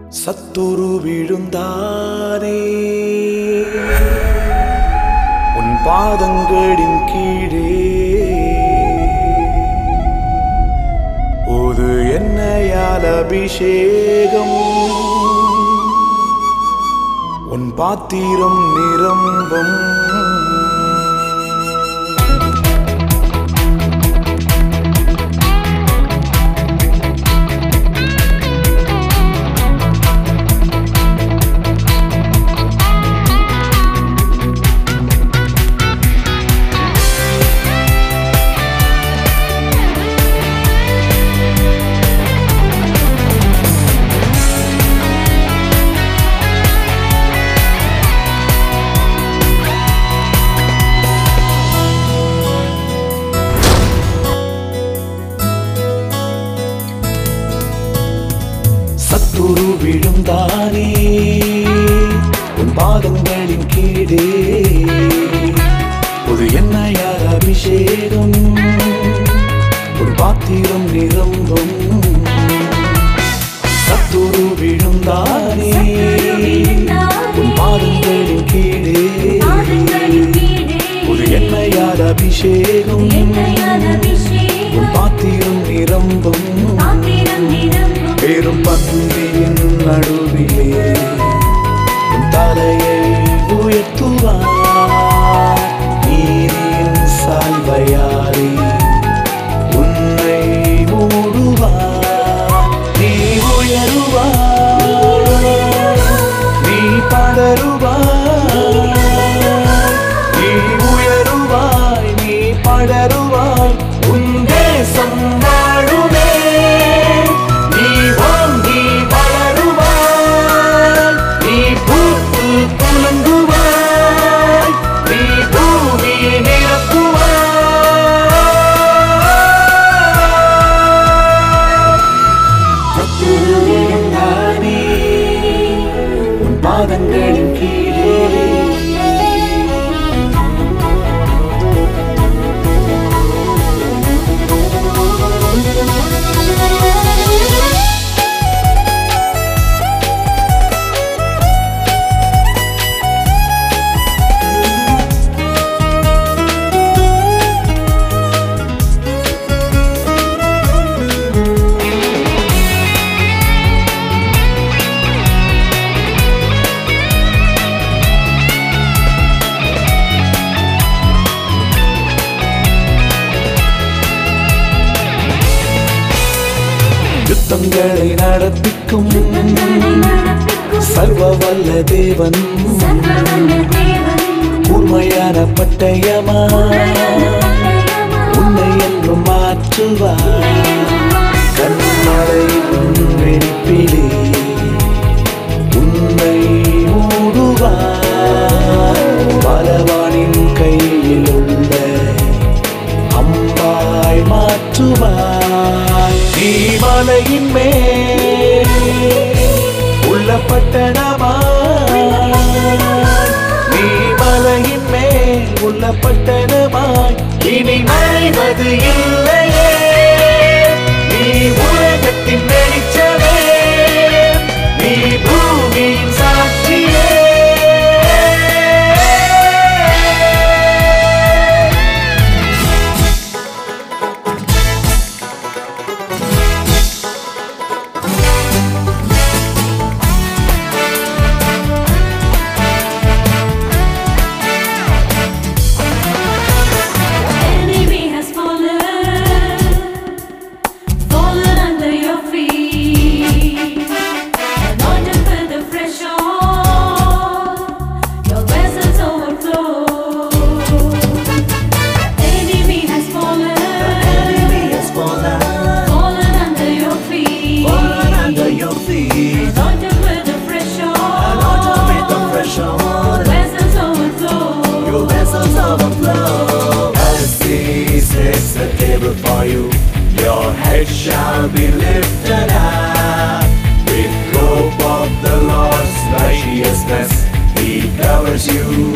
சத்துரு விழுந்தாரே உன் பாதங்களின் கீழே. ஒரு என்னையால் அபிஷேகம் உன் பாத்திரம் நிரம்பம். கேடு ஒரு எண்ணெயார் அபிஷேகம் ஒரு பாத்திரம் நிரம்பும். சத்துரு விழுந்தானே. உன் பாதங்களின் கீழே. ஒரு எண்ணெயார் அபிஷேகம் உன் பாத்திரம் நிரம்பும். பெரும் பந்தியின் நடுவிலே தலையே it shall be lifted up. With hope of the Lord's righteousness, He covers you.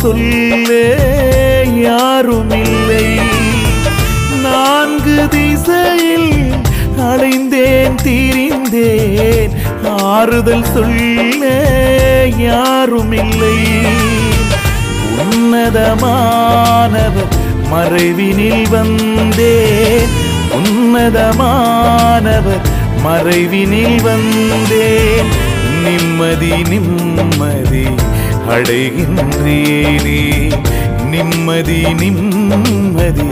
சொல்லே யாரும் இல்லை நான்கு திசையில் அடைந்தேன் திரிந்தேன். ஆறுதல் சொல்லே யாரும் இல்லை உன்னதமானவர் மறைவினில் வந்தேன் உன்னதமானவர் மறைவினில் வந்தேன் நிம்மதி நிம்மதி. அடைகின்றேனே. நிம்மதி நிம்மதி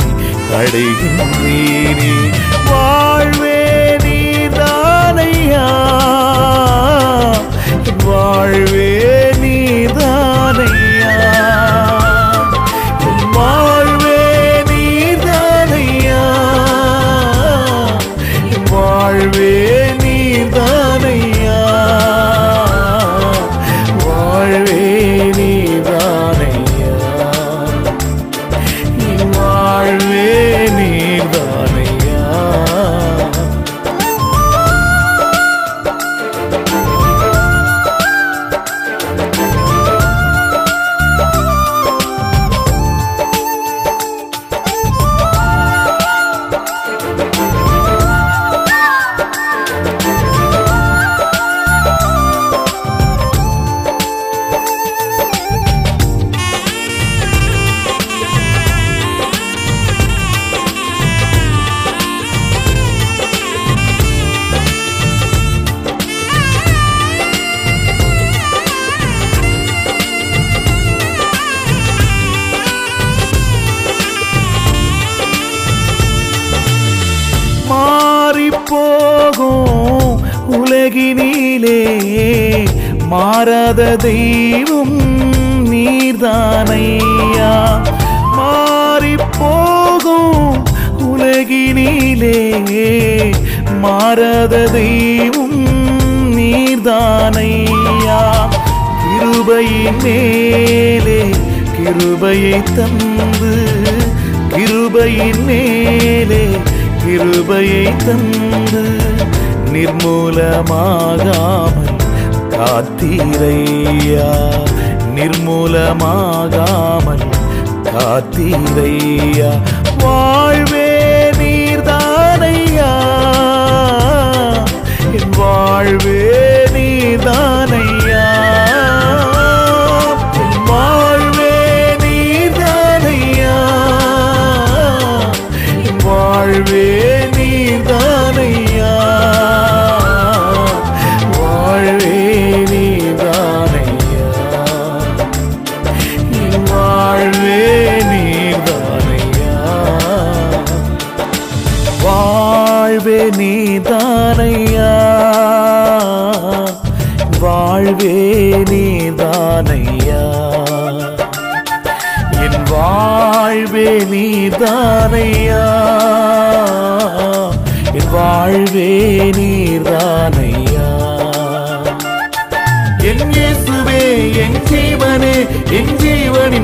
அடைகின்றேனே. வாழ்வே நீதானையா? வாழ்வே நீதானையா? தெய்வம் நீர்தானையா மாறிப்போகும் உலகினிலே மாறாத தெய்வம் நீர்தானையா கிருபையின் மேலே கிருபையை தந்து கிருபையின் மேலே கிருபையை தந்து நிர்மூலமாகாமல் காத்தீரையா நிர்மூலமாகாமல் காத்தீரையா வாழ்வே நீர்தானையா என் வாழ்வே நீர்தானையா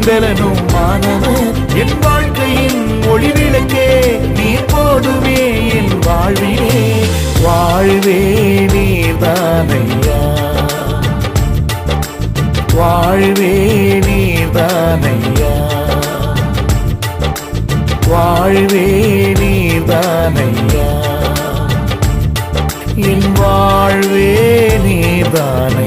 ஜீவனின் மாணவர் என் வாழ்க்கையின் ஒளி விளக்கே நீ போதுமே என் வாழ்விலே. வாழ்வே நீர்தானையா. வாழ்வே நீர்தானையா. வாழ்வே நீர்தானையா. என் வாழ்வே நீர்தானையா.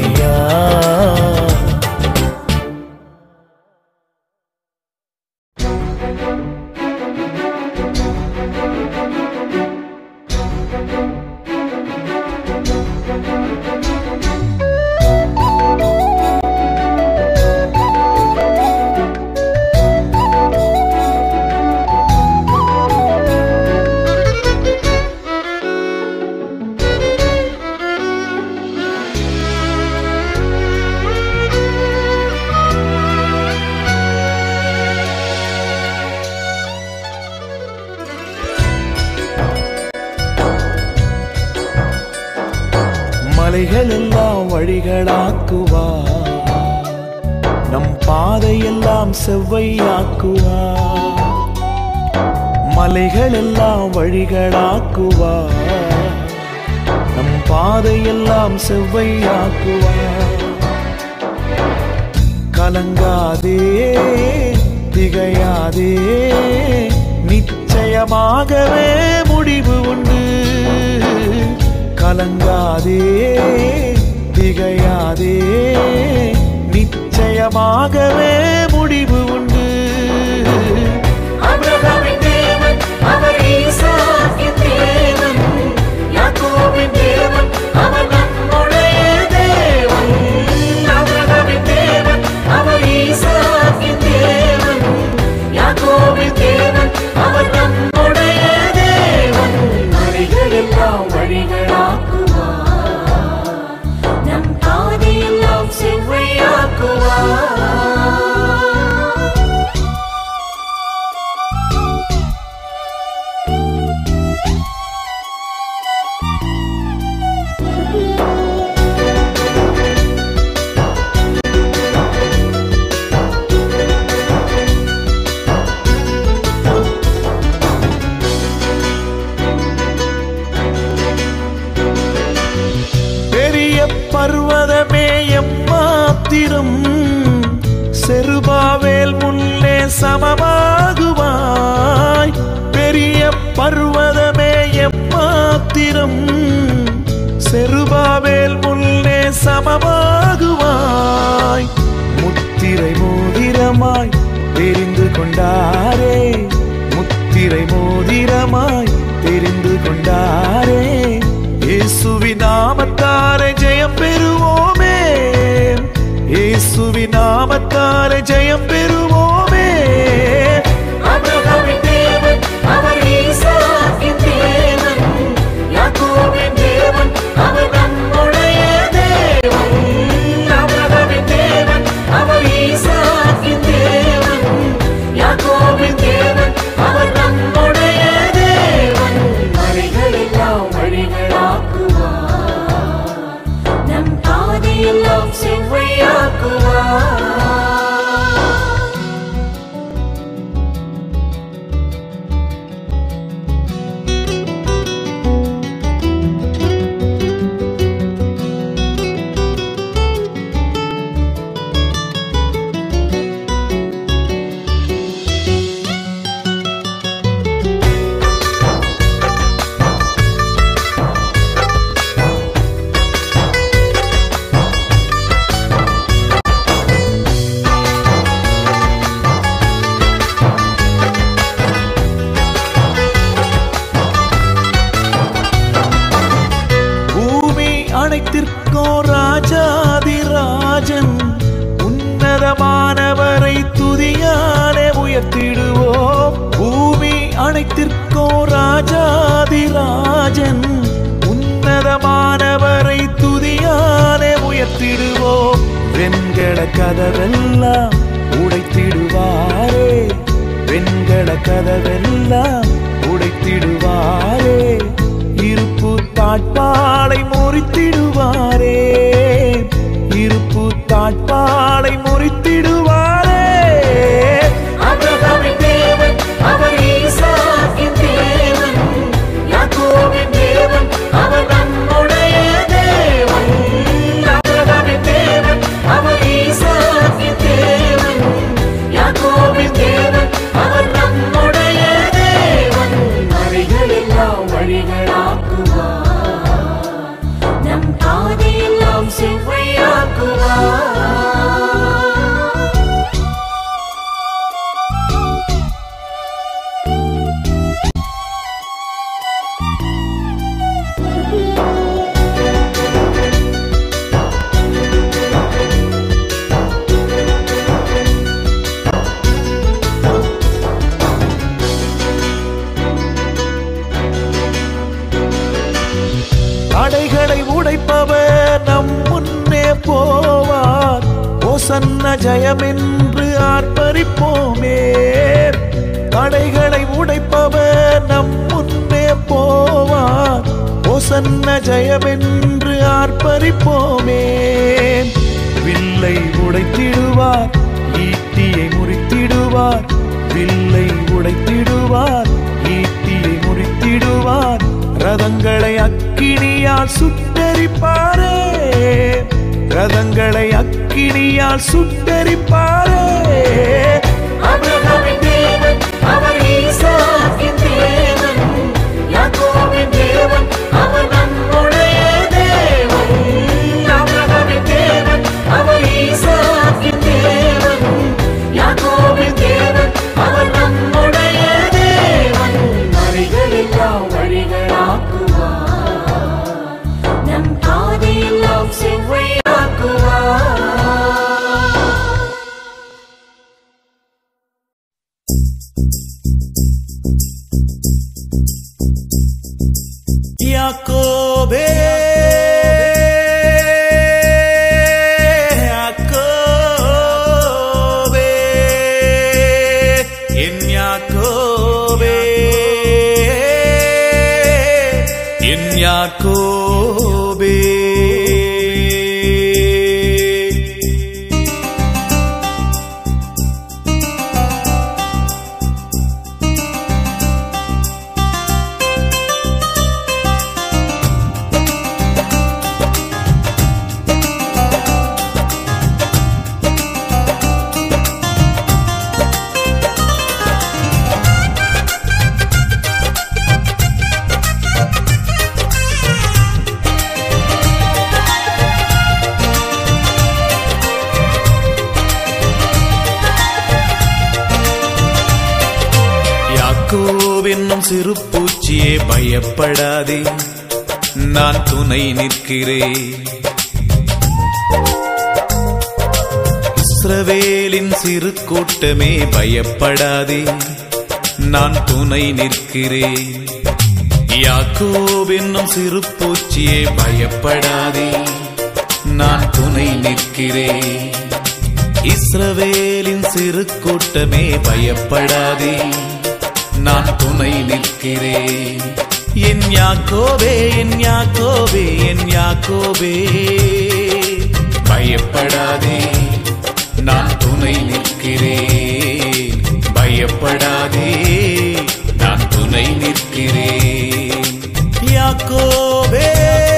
கதவெல்லாம் உடைத்திடுவாரே. பெண்கள கதவெல்லாம் உடைத்திடுவாரே. இருப்பு தாட்பாலை முறித்திடுவாரே. ரதங்களை அக்கினியால் சுட்டரிப்பாரே. ரதங்களை அக்கினியால் சுட்டரிப்பாரே. ஆபிரகாமின் நிற்கிறேன். இஸ்ரவேலின் சிறு கூட்டமே பயப்படாதே நான் துணை நிற்கிறேன். யாக்கோவென்னும் சிறு பூச்சியே பயப்படாதே நான் துணை நிற்கிறேன். இஸ்ரவேலின் சிறு கூட்டமே பயப்படாதே நான் துணை நிற்கிறேன். என் யாக்கோபே என் யாக்கோபே என் யாக்கோபே. பயப்படாதே நான் துணை நிற்கிறேன். பயப்படாதே நான் துணை நிற்கிறேன். யாக்கோபே.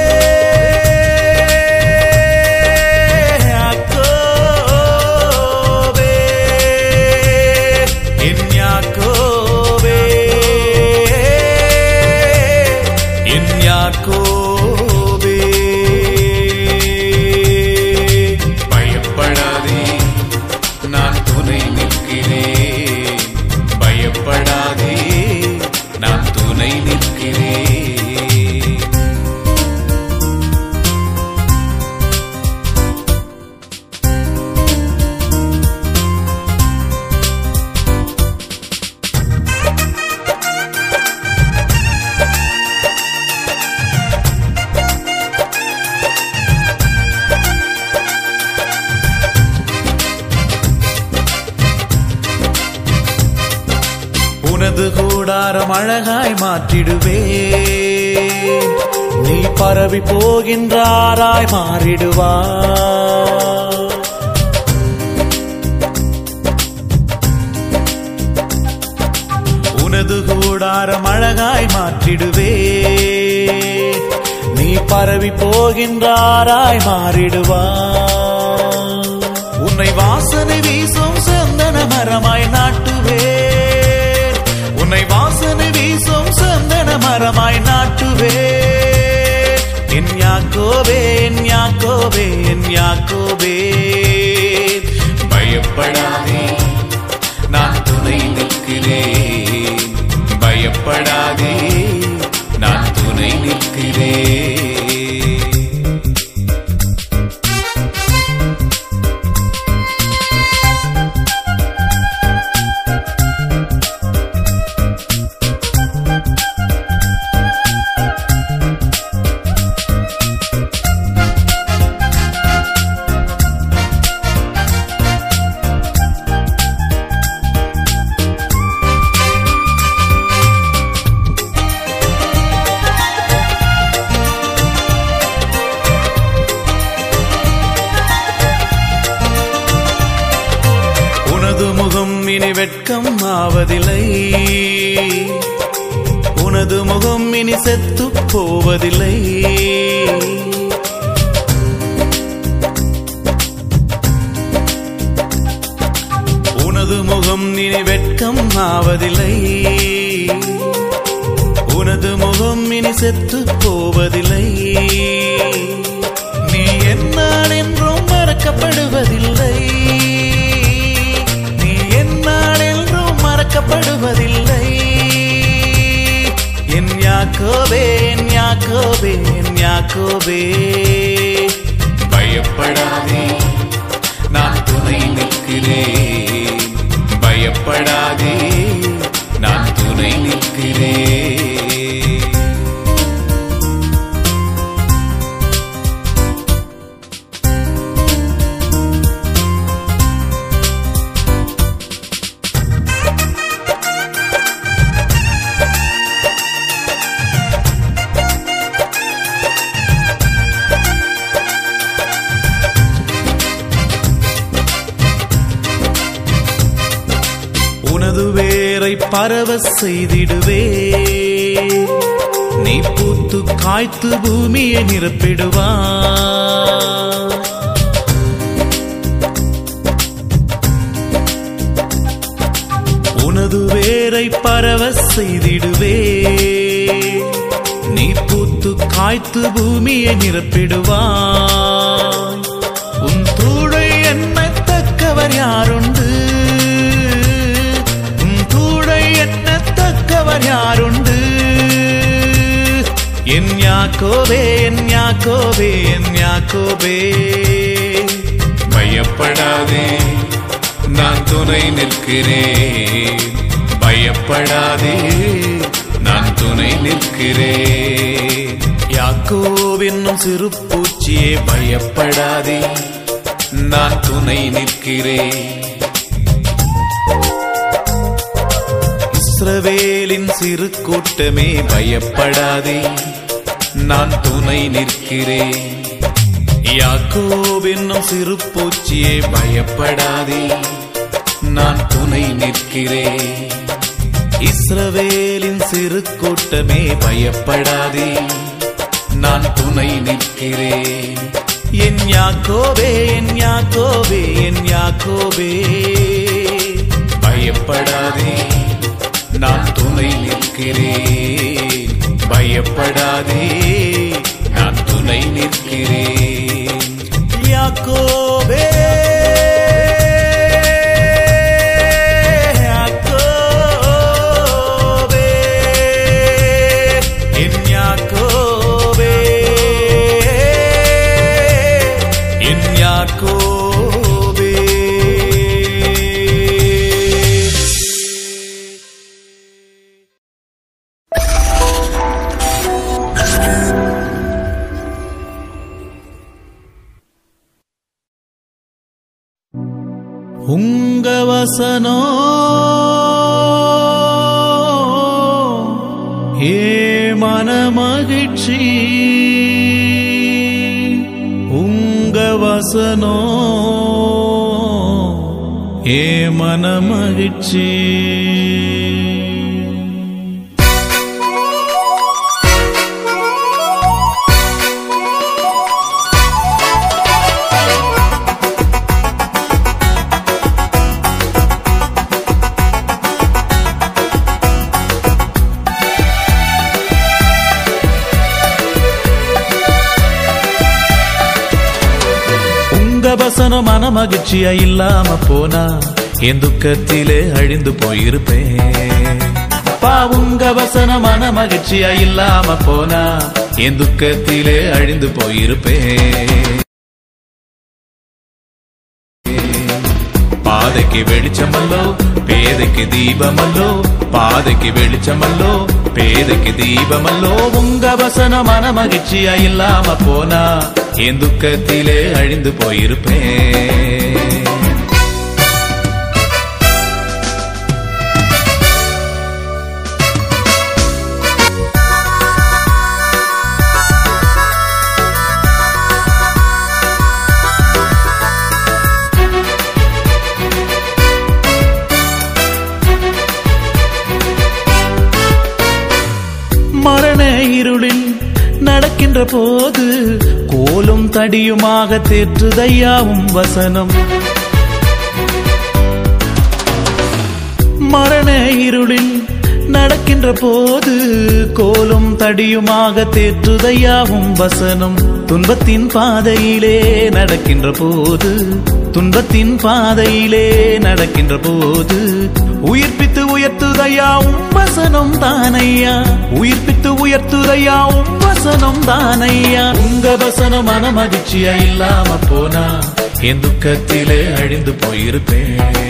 நீ போகின்றாராய் மாறிடுவா. உனது கூடாரம் அழகாய் மாற்றிடுவே. நீ பரவி போகின்றாராய் மாறிடுவா. உன்னை வாசனை வீசும் சந்தன மரமாய் நாட்டுவே. உன்னை வாசனை வீசும் சந்தன மரமாய் நாட்டுவே. என் யாக்கோவே என் யாக்கோவே என் யாக்கோவே பயப்படாதே நான் துணை நிற்கிறேன். நீ பூத்து காய்த்து பூமியை நிரப்பிடுவா உனது வேரை பரவ செய்திடுவே. நீ பூத்து காய்த்து பூமியை நிரப்பிடுவா உன் தூளை எண்ணத்தக்கவர் யாருண்டு? உன் தூளை எண்ணத்தக்கவர் யாருண்டு? என் யாக்கோபே என் யாக்கோபே என் யாக்கோபே பயப்படாதே நான் துணை நிற்கிறேன். பயப்படாதே நான் துணை நிற்கிறேன். யாக்கோவென்னும் சிறு பூச்சியே பயப்படாதே நான் துணை நிற்கிறேன். இஸ்ரவேலின் சிறு கூட்டமே பயப்படாதே. நான் துணை நிற்கிறேன். யாக்கோவென்னும் சிறு பூச்சியே பயப்படாதே. நான் துணை நிற்கிறேன். இஸ்ரவேலின் சிறு கூட்டமே பயப்படாதே. நான் துணை நிற்கிறேன். என் யாக்கோபே என் யாக்கோபே என் யாக்கோபே பயப்படாதே. நான் துணை நிற்கிறேன். பயப்படாதே நான் துணை நிற்கிறேன். யாக்கோவே உங்க வசனோ ஏ மனமகிழ்ச்சி. உங்க வசனோ ஏ மனமகிழ்ச்சி. மகிழ்ச்சியா இல்லாம போனா என் துக்கத்திலே அழிந்து போயிருப்பேன். பாவுங்க உங்க வசனம் மகிழ்ச்சியா இல்லாம போனா என் துக்கத்திலே அழிந்து போயிருப்பேன். பாதைக்கு வெளிச்சமல்லோ பேதைக்கு தீபமல்லோ பாதைக்கு வெளிச்சமல்லோ பேதைக்கு தீபமல்லோ உங்க வசன மன மகிழ்ச்சியா இல்லாம போனா என் துக்கத்திலே இருளில் நடக்கின்ற போது கோலும் தடியுமாக தேற்றுதையாவும் வசனம். மரண இருளில் நடக்கின்ற போது கோலும் தடியுமாக தேற்றுதையாவும் வசனம். துன்பத்தின் பாதையிலே நடக்கின்ற போது துன்பத்தின் பாதையிலே நடக்கின்ற போது உயிர்ப்பித்து உயர்த்துதையாவும் வசனம் தானையா? உயிர்ப்பித்து உயர்த்துதையாவும் வசனம் தானையா? உங்க வசனம் மனமதிர்ச்சியா இல்லாம போனா என் துக்கத்திலே அழிந்து போயிருப்பேன்.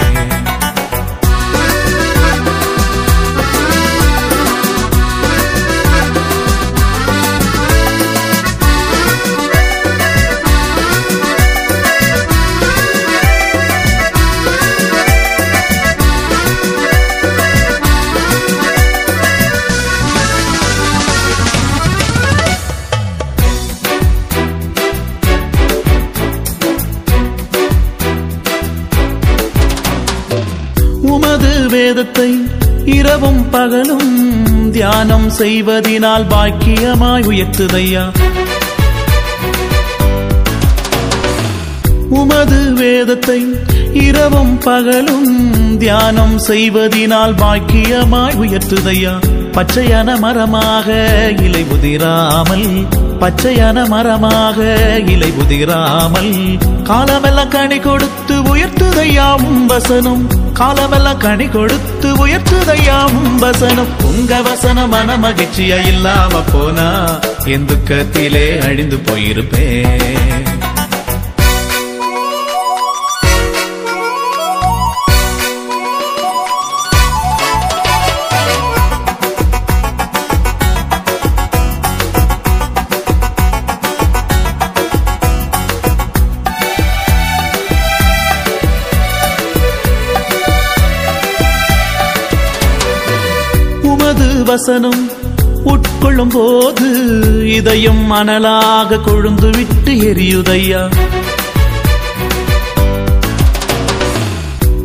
வேதத்தை இரவும் பகலும் தியானம் செய்வதினால் பாக்கியமாய் உயர்த்துதையா. உமது வேதத்தை இரவும் பகலும் தியானம் செய்வதினால் பாக்கியமாய் உயர்த்துதையா. பச்சையான மரமாக இலை உதிராமல் பச்சையான மரமாக இலை உதிராமல் காலமெல்லாம் கனி கொடுத்து உயர்த்துதையாவும் வசனம். காலமெல்லாம் கனி கொடுத்து உயர்த்துதையாவும் வசனம். உங்க வசனம் மன மகிழ்ச்சியா இல்லாம போனா என் துக்கத்திலே அழிந்து போயிருப்பேன். வசனம் உட்கொள்ளும் போது இதயம் மணலாக கொழுந்து விட்டு எரியுதையா?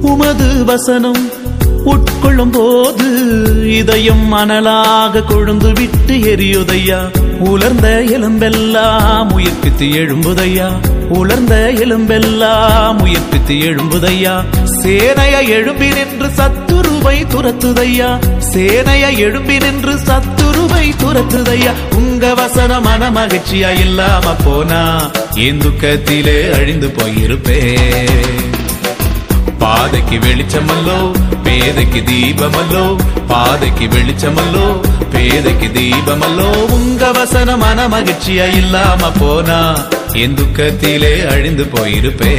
உமது வசனம் உட்கொள்ளும் போது இதயம் மணலாக கொழுந்து விட்டு எரியுதையா? உலர்ந்த எலும்பெல்லாம் உயிர்ப்பித்து எழும்புதையா? உலர்ந்த எலும்பெல்லாம் உயிர்ப்பித்து எழும்புதையா. சேனைய எழும்பி நின்று சத்துருவை துரத்துதையா. சேனைய எழும்பி நின்று சத்துருவை துரத்துதையா. உங்க வசன மன மகிழ்ச்சியா இல்லாம போனா என் துக்கத்திலே அழிந்து போயிருப்பேன் பாதைக்கு வெளிச்சமல்லோ பேதைக்கு தீபமல்லோ பாதைக்கு வெளிச்சமல்லோ பேதைக்கு தீபமல்லோ. உங்க வசன மன மகிழ்ச்சியா இல்லாம போனா என் துக்கத்திலே அழிந்து போயிருப்பே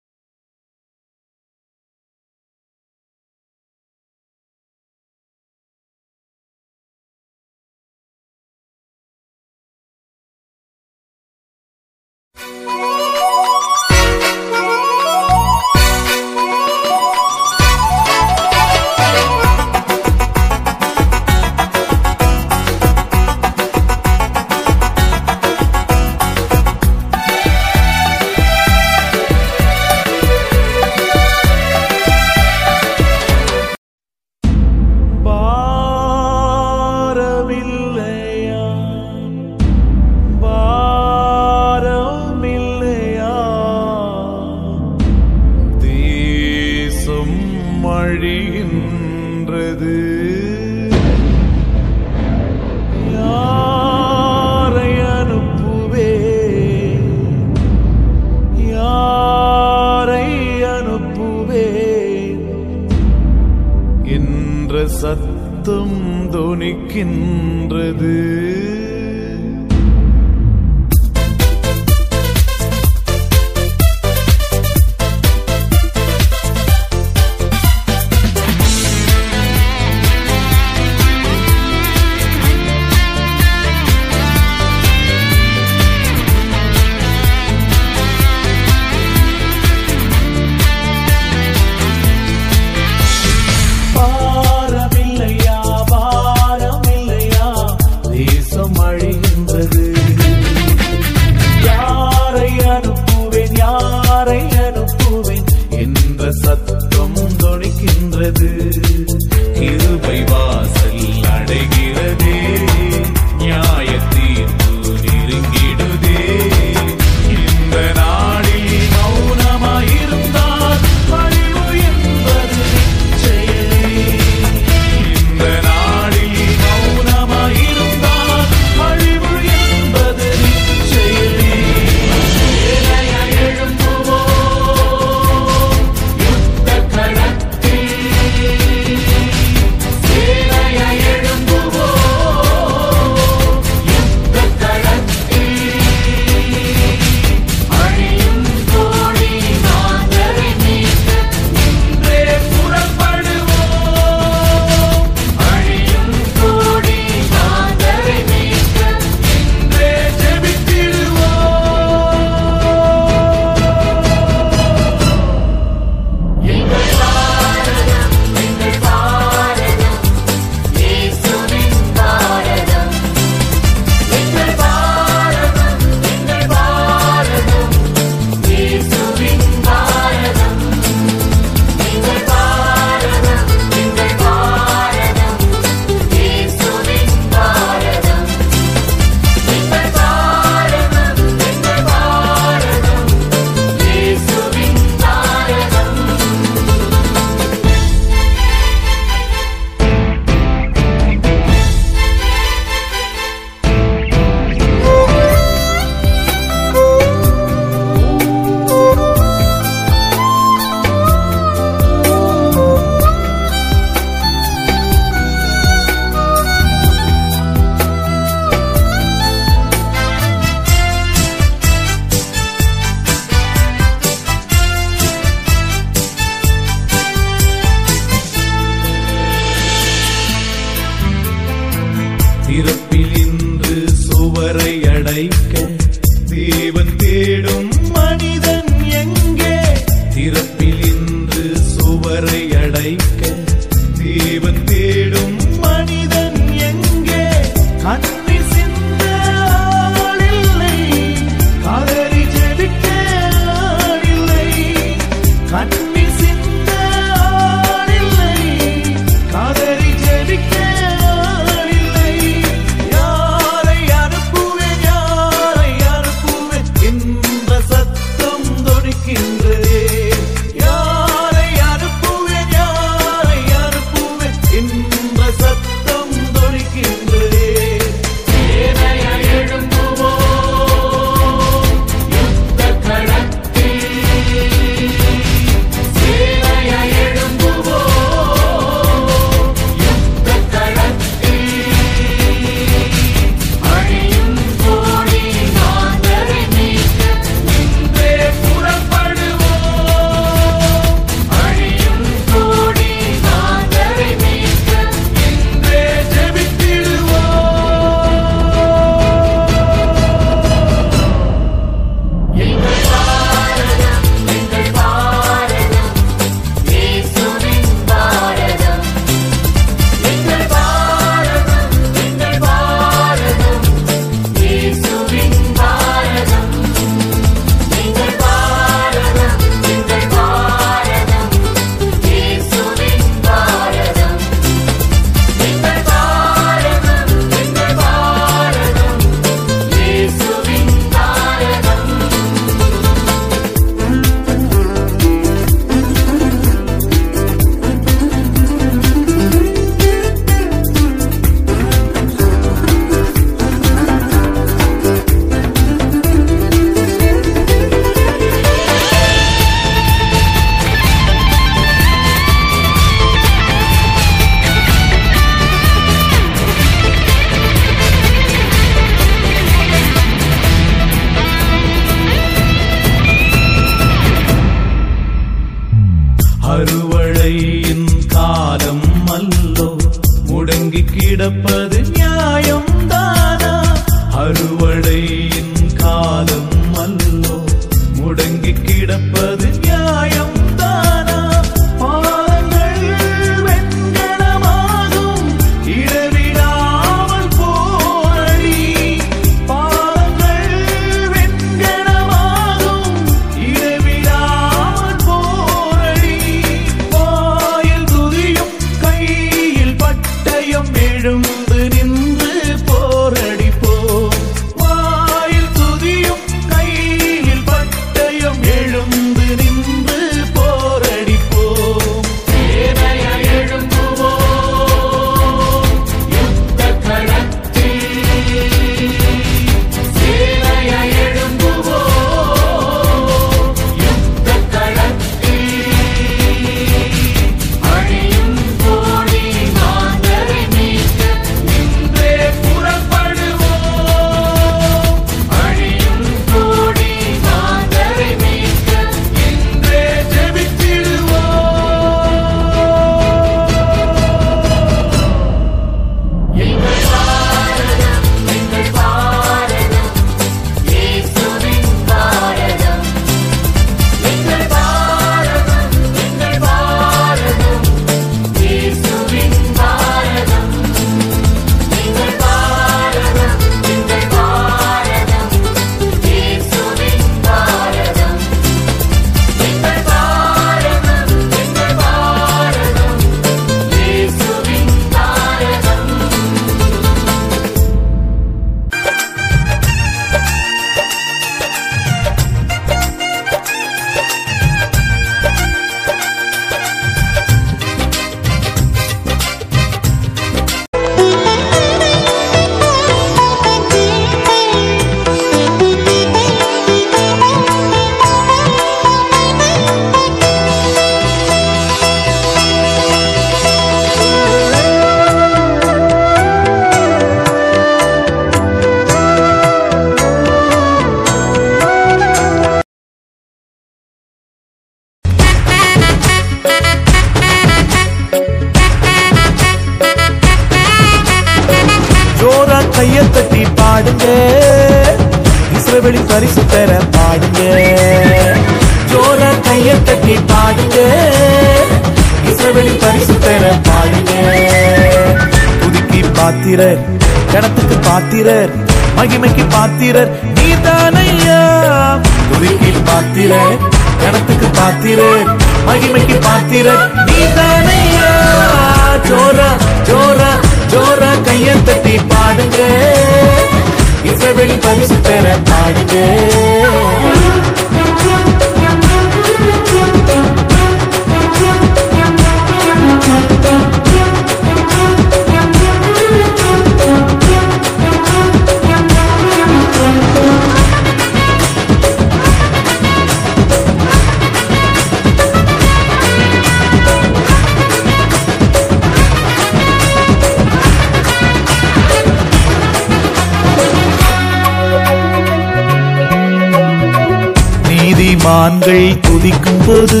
மான்கள் துதிக்கும் போது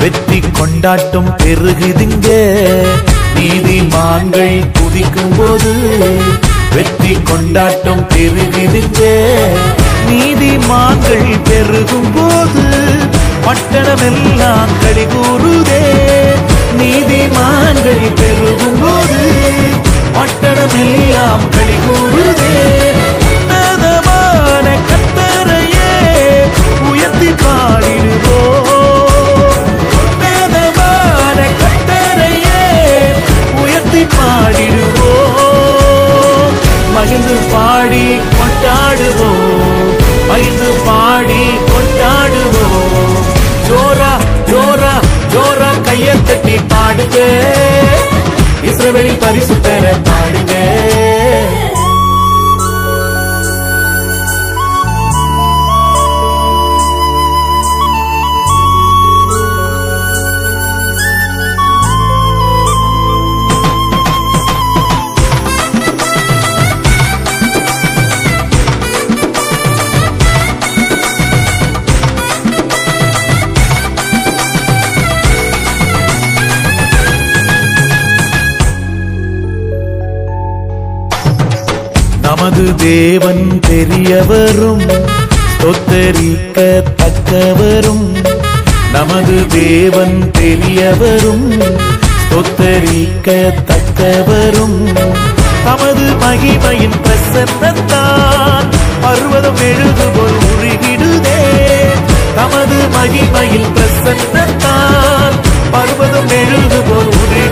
வெற்றி கொண்டாட்டம் பெருகுதுங்க. நீதிமான்கள் துதிக்கும் போது வெற்றி கொண்டாட்டம் பெருகுதுங்க. நீதிமான்கள் பெருகும் போது பட்டணமெல்லாம் களி கூறுதே. நீதிமான்கள் பெருகும் போது பட்டணமெல்லாம் களி பாடிடுவோம் உன்னதமான கத்தரையே உயர்த்தி பாடிடுவோம் மகிழ்ந்து பாடி கொண்டாடுவோம் மகிழ்ந்து பாடி கொண்டாடுவோம் ஜோரா ஜோரா ஜோரா கையை தட்டி பாடுங்க. இஸ்ரவேலின் பரிசுத்தர பாடுங்க. தேவன் பெரியவரும் தொத்தரிக்க தக்கவரும் நமது தேவன் பெரியவரும் தொத்தரிக்க தக்கவரும் தமது மகிமையின் பிரசன்னத்தான் பர்வதம் எழுதுபோல் உருகிடுதே. தமது மகிமையில் பிரசன்னத்தான் பர்வதம் எழுதுபோல் உருகிடுதே.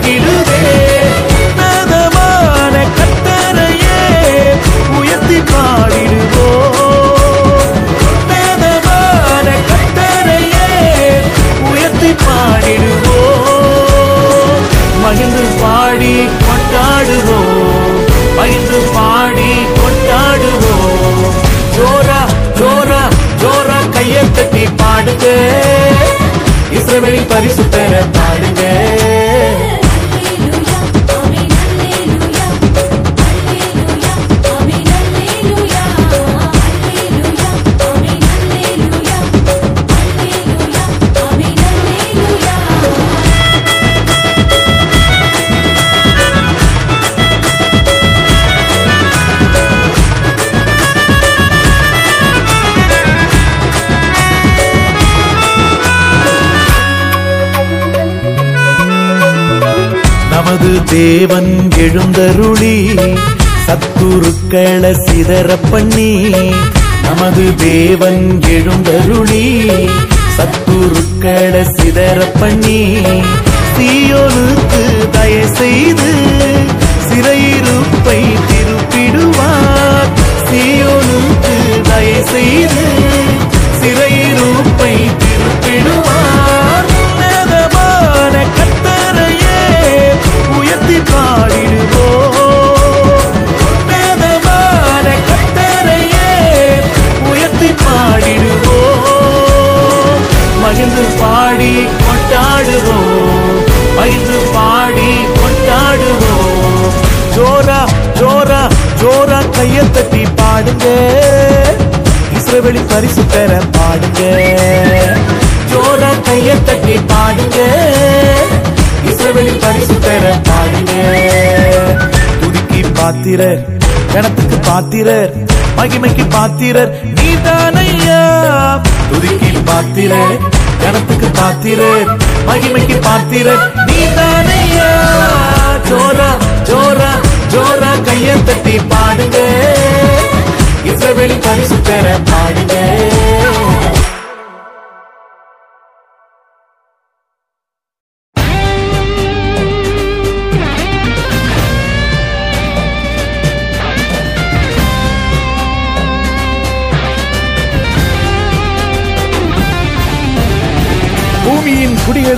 தேவன் எழுந்தருளி சத்துருக்கள சிதற பண்ணி நமது தேவன் எழுந்தருளி சத்துருக்கள சிதற பண்ணி சீயோனுக்கு தயை செய்து பரிசு பெற பாடுங்க. ஜோட கைய தட்டி பாடுங்க. இசைவெளி பரிசு பெற பாடுங்க. துதிக்கு பாத்திரர் கணத்துக்கு பாத்திரர் மகிமைக்கு பாத்திரர் நீதானையா துதிக்கு பாத்திரர் கணத்துக்கு பாத்திரர் மகிமைக்கு பாத்திரர் நீதானையா ஜோரா ஜோரா ஜோரா கையை தட்டி பாடுங்க. இசைவெளி பரிசு பெற பாடுங்க.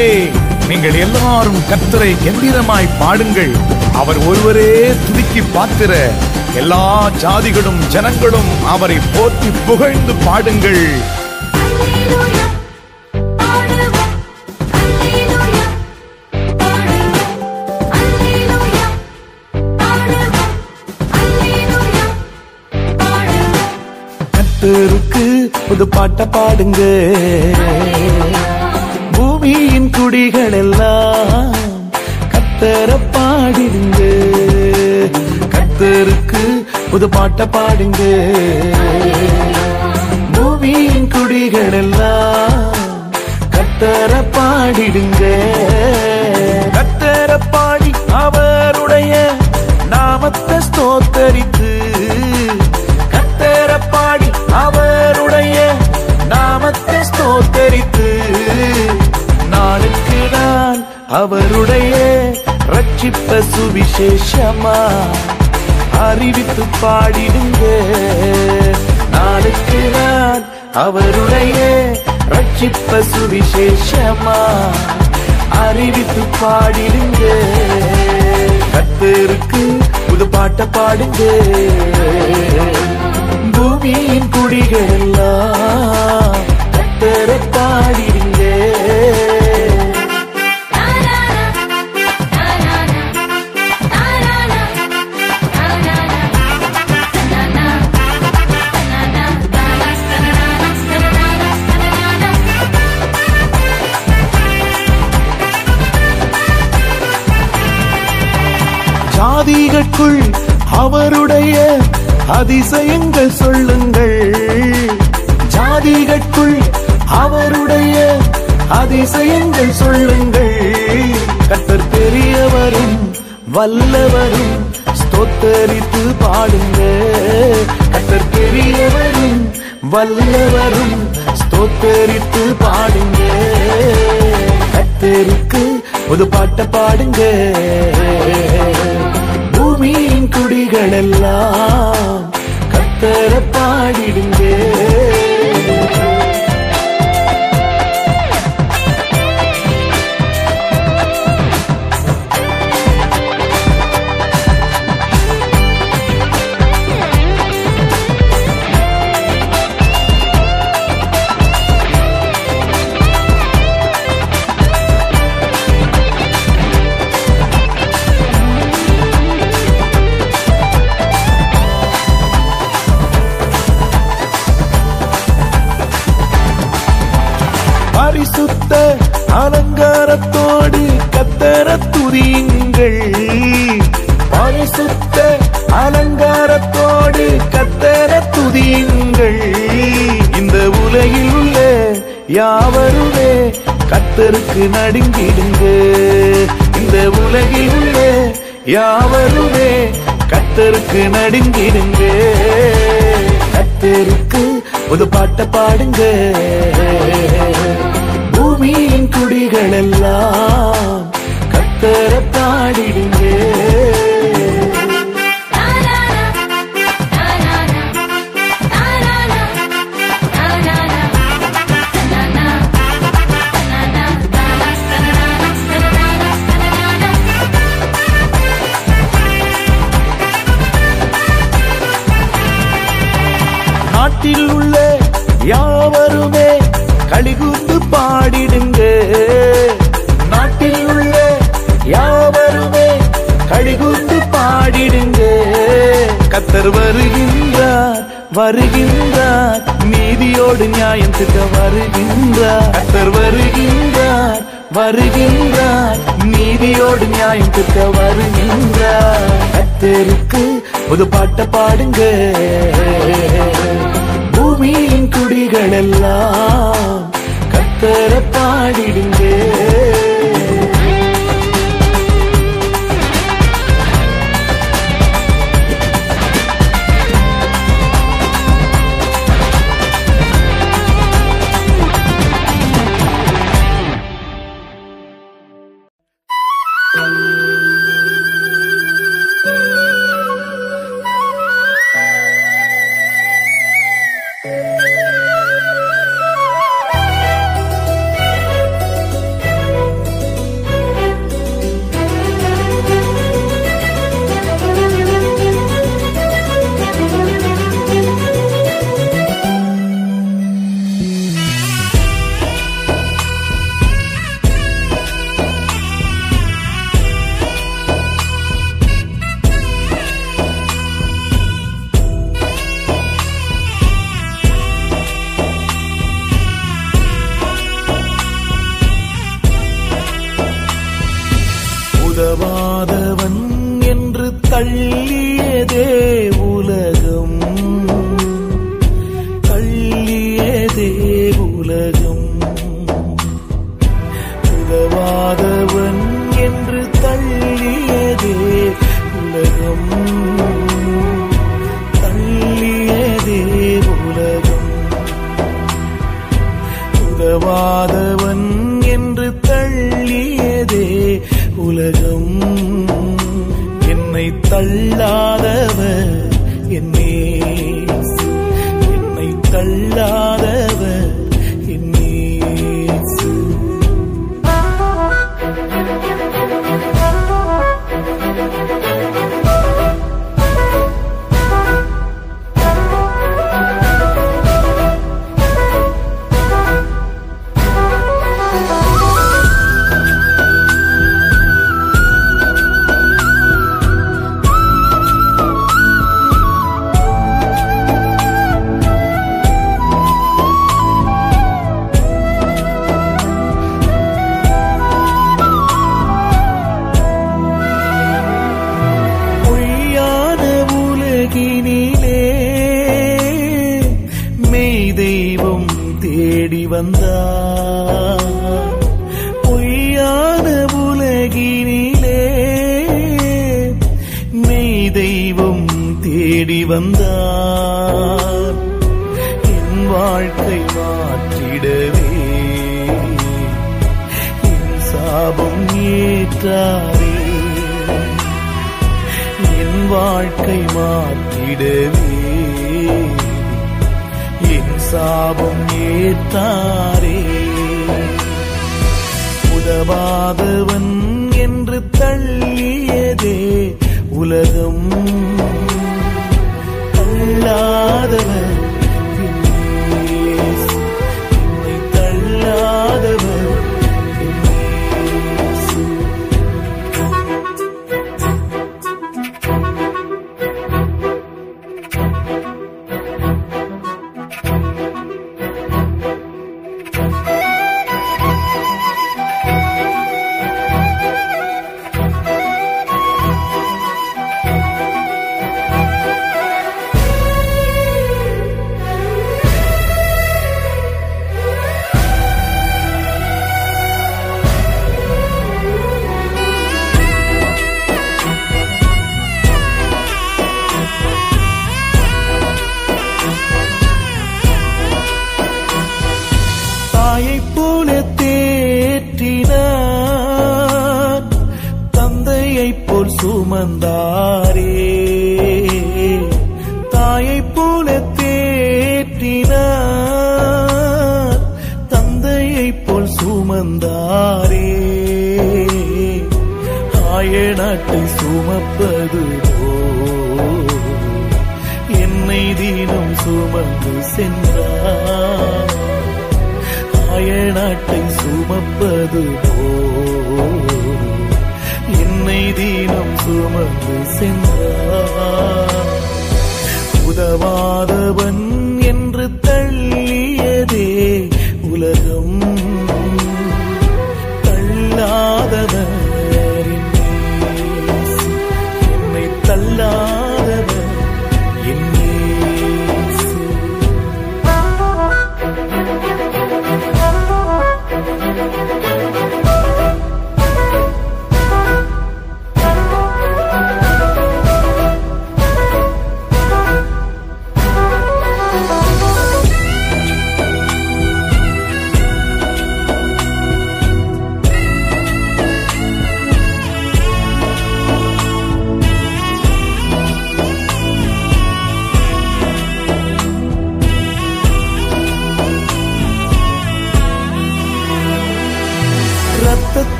பூமியின் குடிகளே நீங்கள் எல்லாரும் கர்த்தரை கம்பீரமாய் பாடுங்கள். அவர் ஒருவரே துதிக்கு பாத்திர எல்லா ஜாதிகளும் ஜனங்களும் அவரை போற்றி புகழ்ந்து பாடுங்கள். கர்த்தருக்கு புது பாட்ட பாடுங்க. பூமியின் குடிகள் எல்லாம் கத்தர பாடிடுங்க. கத்தருக்கு புது பாட்ட பாடுங்க. பூமியின் குடிகள் எல்லாம் கத்தர பாடிடுங்க. கத்தர பாடி அவருடைய நாமத்தை ஸ்தோத்தரித்து கத்தர பாடி அவருடைய நாமத்தை ஸ்தோத்தரித்து அவருடைய ரட்சிப்ப சுவிசேஷமா? அறிவித்து பாடிடுங்க. நாளுக்கு நான் அவருடைய ரட்சிப்ப சுவிசேஷமா? அறிவித்து பாடிடுங்க. கத்தருக்கு புது பாட்ட பாடுங்க. பூமியின் குடிகள் எல்லாம் கத்தரை பாடிடுங்க. ஜாதிகளுக்குள் அவருடைய அதிசயங்கள் சொல்லுங்கள். ஜாதிகட்குள் அவருடைய அதிசயங்கள் சொல்லுங்கள். கத்தர் பெரியவரும் வல்லவரும் ஸ்தோத்தரித்து பாடுங்க கத்தர் பெரியவரும் வல்லவரும் ஸ்தோத்தரித்து பாடுங்க கத்தருக்கு ஒரு பாட்ட பாடுங்க குடிகளெல்லாம் கத்தர பாடிடுங்க கத்தருக்கு நடுங்கிடுங்க. இந்த உலகில் உள்ள யாவருமே கத்தருக்கு நடுங்கிடுங்க. கத்தருக்கு ஒரு பாட்ட பாடுங்க. பூமியின் குடிகள் எல்லாம் வருகின்றார். நீதியோடு நியாயம் திட்ட வருகின்றார். கத்தர் வருகின்றார் வருகின்றார். நீதியோடு நியாயம் திட்ட வருகின்றார். கத்தருக்கு புது பாட்ட பாடுங்க. பூமியின் குடிகள் எல்லாம் கத்தர பாடிடுங்க. உலகம்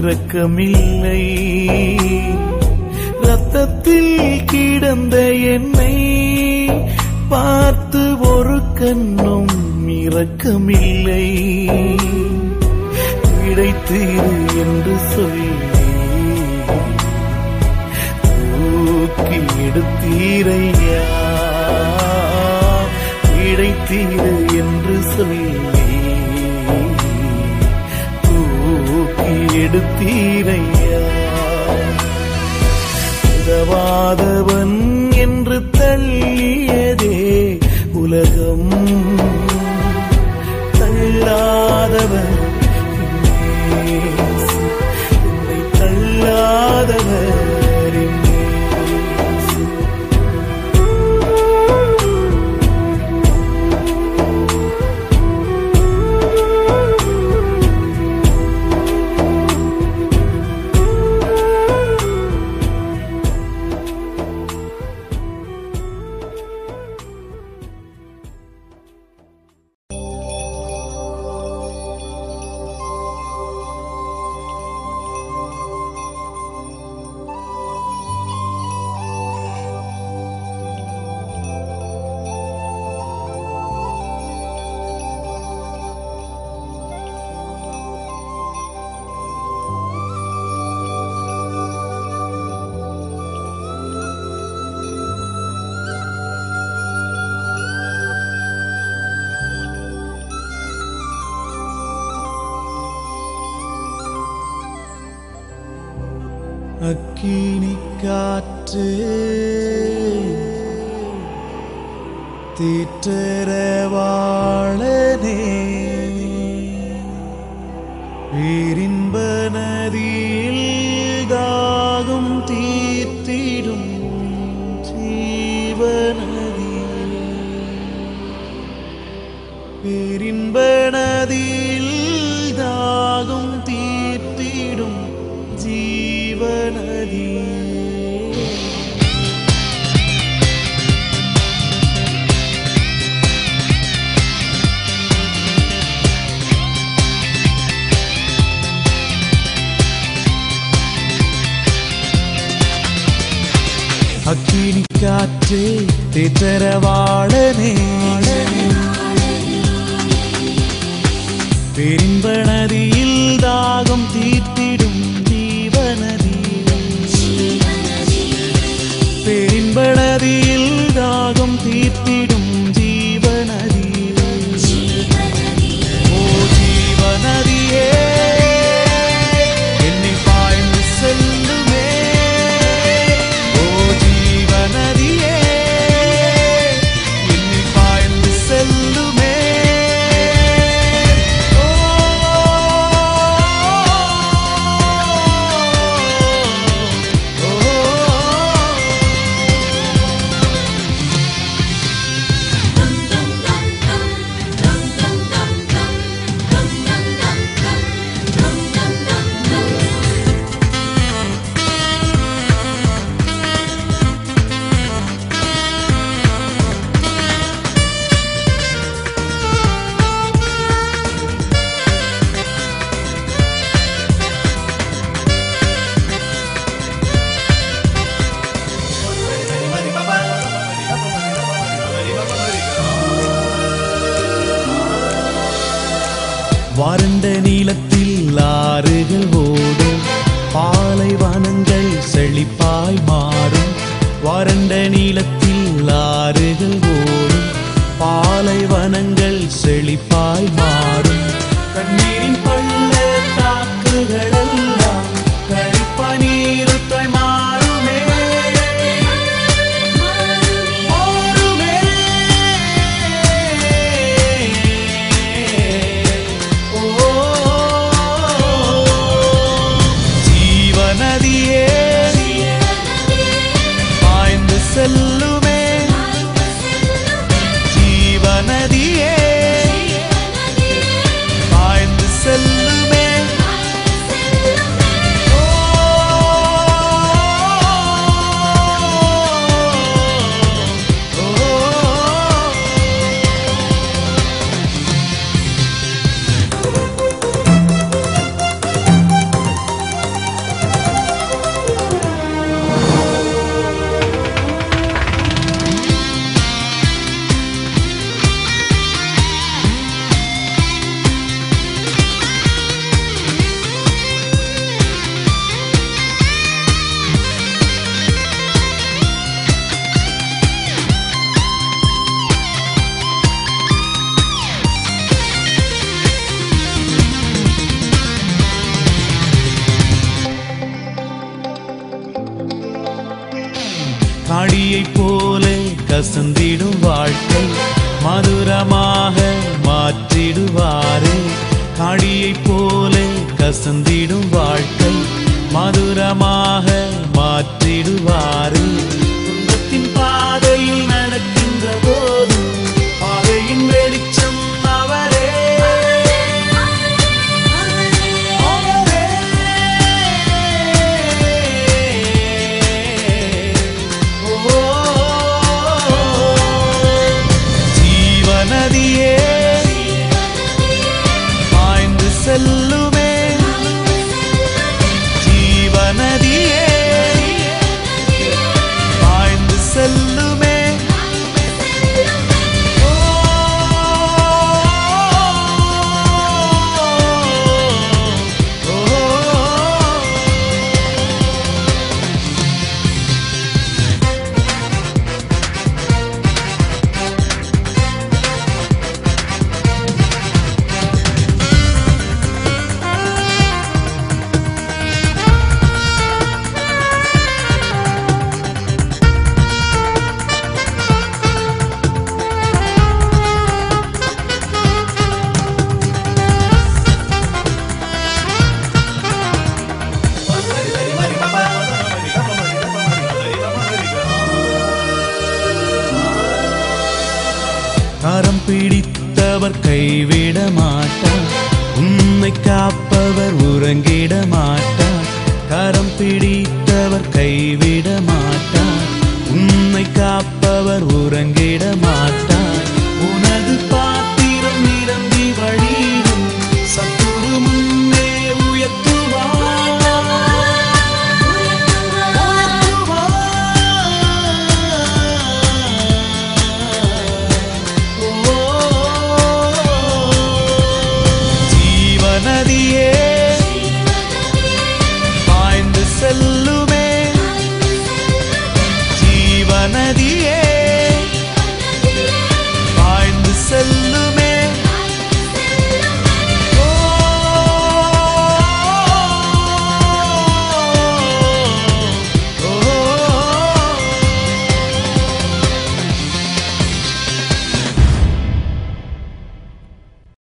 இரக்கமில்லை. ரத்தத்தில் கிடந்த என்னை பார்த்து ஒரு கண்ணும் இரக்கமில்லை. கிடைத்தீரு என்று சொல்லி தூக்கி எடுத்தீரையா? கிடைத்தீரு என்று சொல்லி எடுத்தீரையா? உதவாதவன் என்று தள்ளியதே உலகம். தள்ளாதவன் வாழனே. பேரின்ப നെഞ്ചേ തെച്ചരവാളനേ പെരുമ്പണതിയിൽ ദാകം തീർത്തിടും ജീവനദീപം പെരുമ്പണതിയിൽ ദാകം തീർത്തി வறண்ட நீல